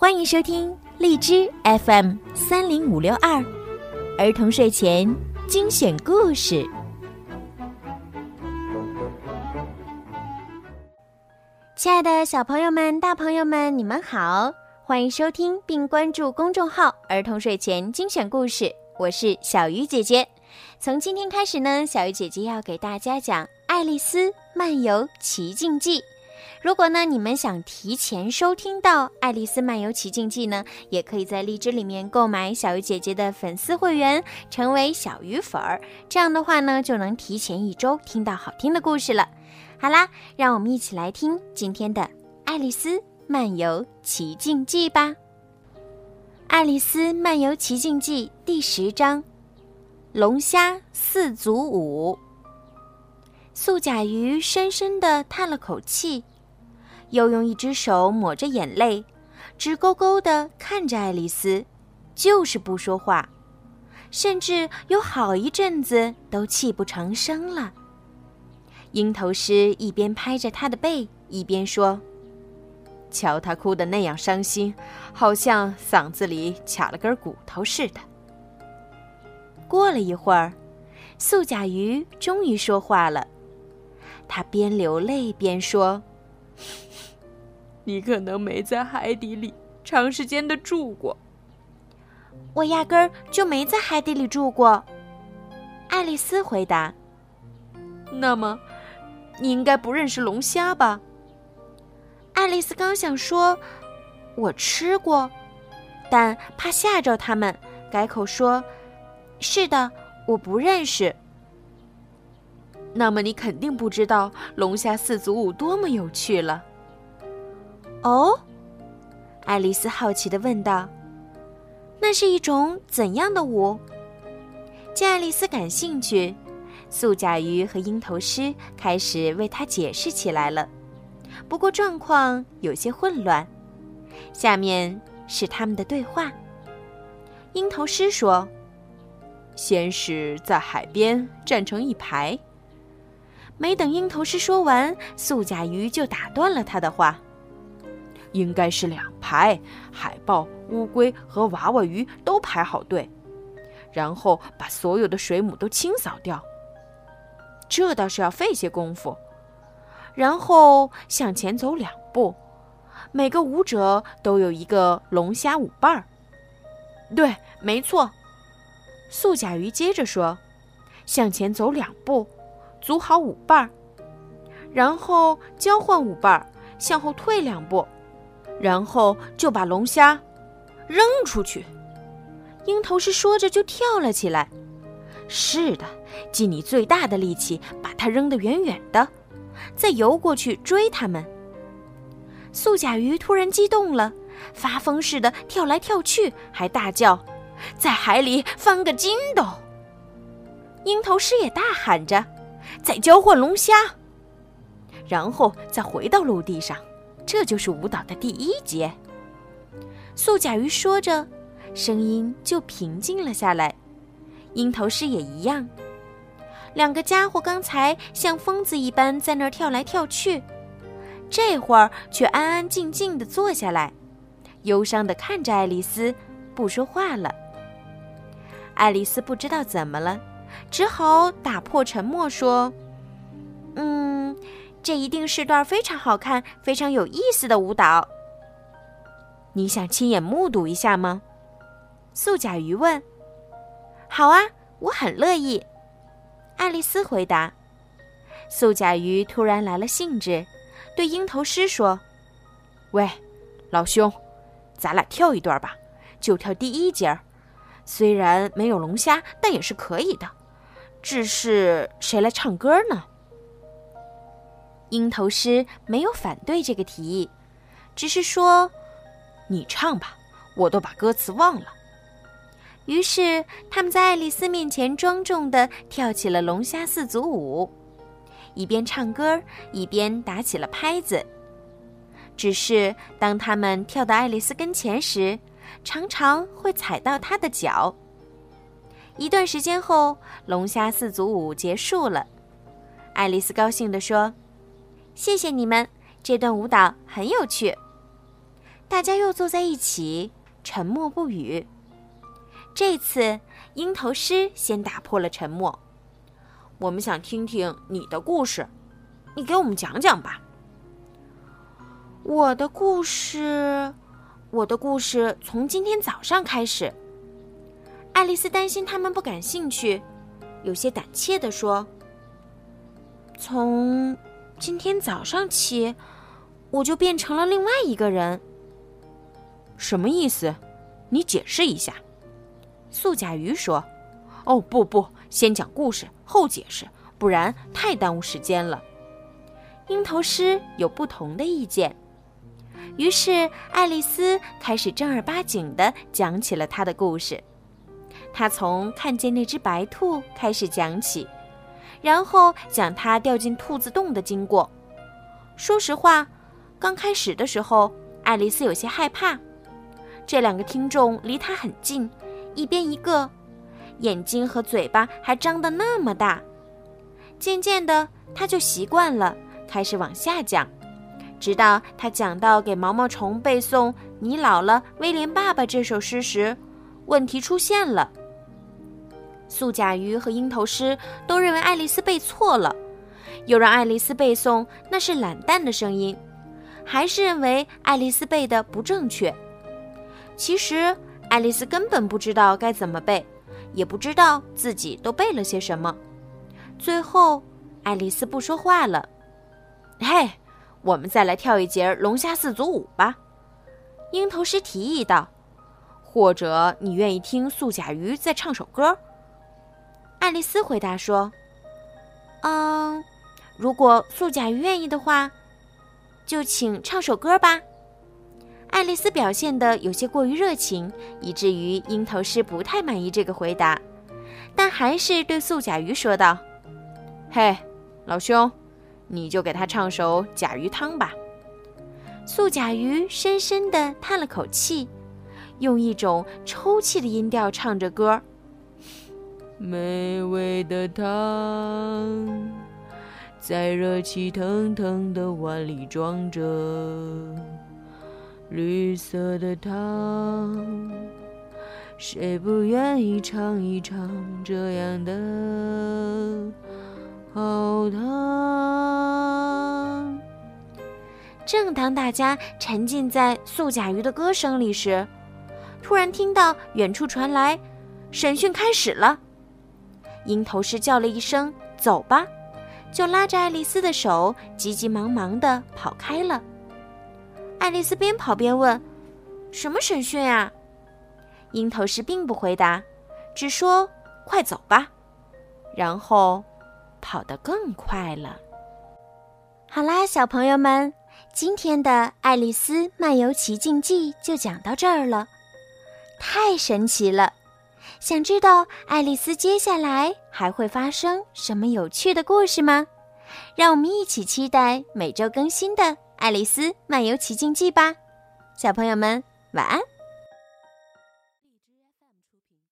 欢迎收听荔枝 FM 三零五六二儿童睡前精选故事。亲爱的小朋友们、大朋友们，你们好！欢迎收听并关注公众号“儿童睡前精选故事”，我是小鱼姐姐。从今天开始呢，小鱼姐姐要给大家讲《爱丽丝漫游奇境记》。如果呢，你们想提前收听到《爱丽丝漫游奇境记》呢，也可以在荔枝里面购买小鱼姐姐的粉丝会员，成为小鱼粉儿。这样的话呢，就能提前一周听到好听的故事了。好啦，让我们一起来听今天的《爱丽丝漫游奇境记》吧。《爱丽丝漫游奇境记》第十章：龙虾四足舞。素甲鱼深深地叹了口气。又用一只手抹着眼泪，直勾勾地看着爱丽丝，就是不说话，甚至有好一阵子都泣不成声了。鹰头狮一边拍着他的背，一边说：“瞧他哭得那样伤心，好像嗓子里卡了根骨头似的。”过了一会儿，素甲鱼终于说话了，他边流泪边说。你可能没在海底里长时间的住过。我压根儿就没在海底里住过。爱丽丝回答。那么，你应该不认识龙虾吧？爱丽丝刚想说，我吃过，但怕吓着他们，改口说：“是的，我不认识。”那么你肯定不知道龙虾四足舞多么有趣了。哦，爱丽丝好奇的问道：“那是一种怎样的舞？”见爱丽丝感兴趣，素甲鱼和鹰头狮开始为她解释起来了。不过状况有些混乱。下面是他们的对话。鹰头狮说：“先是在海边站成一排。”没等鹰头狮说完，素甲鱼就打断了他的话。应该是两排，海豹、乌龟和娃娃鱼都排好队，然后把所有的水母都清扫掉。这倒是要费些功夫。然后向前走两步，每个舞者都有一个龙虾舞伴儿。对，没错。素甲鱼接着说：“向前走两步，组好舞伴儿，然后交换舞伴儿，向后退两步。”然后就把龙虾扔出去。鹰头狮说着就跳了起来。是的，尽你最大的力气把它扔得远远的，再游过去追他们。素甲鱼突然激动了，发疯似的跳来跳去，还大叫：“在海里翻个筋斗！”鹰头狮也大喊着：“再交换龙虾！”然后再回到陆地上。这就是舞蹈的第一节。素甲鱼说着，声音就平静了下来。鹰头狮也一样。两个家伙刚才像疯子一般在那儿跳来跳去，这会儿却安安静静的坐下来，忧伤的看着爱丽丝，不说话了。爱丽丝不知道怎么了，只好打破沉默说：“嗯。”这一定是段非常好看、非常有意思的舞蹈。你想亲眼目睹一下吗？素甲鱼问。好啊，我很乐意。爱丽丝回答。素甲鱼突然来了兴致，对鹰头狮说：“喂，老兄，咱俩跳一段吧，就跳第一节儿。虽然没有龙虾，但也是可以的。只是谁来唱歌呢？”鹰头狮没有反对这个提议，只是说：“你唱吧，我都把歌词忘了。”于是他们在爱丽丝面前庄重地跳起了龙虾四足舞，一边唱歌一边打起了拍子。只是当他们跳到爱丽丝跟前时，常常会踩到她的脚。一段时间后，龙虾四足舞结束了，爱丽丝高兴地说。谢谢你们，这段舞蹈很有趣。大家又坐在一起，沉默不语。这次，鹰头狮先打破了沉默：“我们想听听你的故事，你给我们讲讲吧。”我的故事，我的故事从今天早上开始。爱丽丝担心他们不感兴趣，有些胆怯地说：“从今天早上起，我就变成了另外一个人。”什么意思？你解释一下。素甲鱼说：“哦，不不，先讲故事后解释，不然太耽误时间了。”鹰头狮有不同的意见。于是，爱丽丝开始正儿八经的讲起了她的故事。她从看见那只白兔开始讲起，然后讲她掉进兔子洞的经过。说实话，刚开始的时候，爱丽丝有些害怕。这两个听众离她很近，一边一个，眼睛和嘴巴还张得那么大。渐渐的，她就习惯了，开始往下讲。直到他讲到给毛毛虫背诵《你老了，威廉爸爸》这首诗时，问题出现了。素甲鱼和鹰头狮都认为爱丽丝背错了，又让爱丽丝背诵，那是懒蛋的声音，还是认为爱丽丝背的不正确。其实爱丽丝根本不知道该怎么背，也不知道自己都背了些什么。最后，爱丽丝不说话了。嘿。我们再来跳一节龙虾四足舞吧，鹰头狮提议道。或者你愿意听素甲鱼再唱首歌？爱丽丝回答说：“嗯，如果素甲鱼愿意的话，就请唱首歌吧。”爱丽丝表现的有些过于热情，以至于鹰头狮不太满意这个回答，但还是对素甲鱼说道：“嘿，老兄。”你就给他唱首甲鱼汤吧。素甲鱼深深地叹了口气，用一种抽泣的音调唱着歌：“美味的汤，在热气腾腾的碗里装着，绿色的汤，谁不愿意尝一尝这样的？”好汤！正当大家沉浸在素甲鱼的歌声里时，突然听到远处传来审讯开始了。鹰头狮叫了一声“走吧”，就拉着爱丽丝的手，急急忙忙地跑开了。爱丽丝边跑边问：“什么审讯啊？”鹰头狮并不回答，只说：“快走吧。”然后。跑得更快了。好啦，小朋友们，今天的《爱丽丝漫游奇境记》就讲到这儿了，太神奇了！想知道爱丽丝接下来还会发生什么有趣的故事吗？让我们一起期待每周更新的《爱丽丝漫游奇境记》吧！小朋友们，晚安。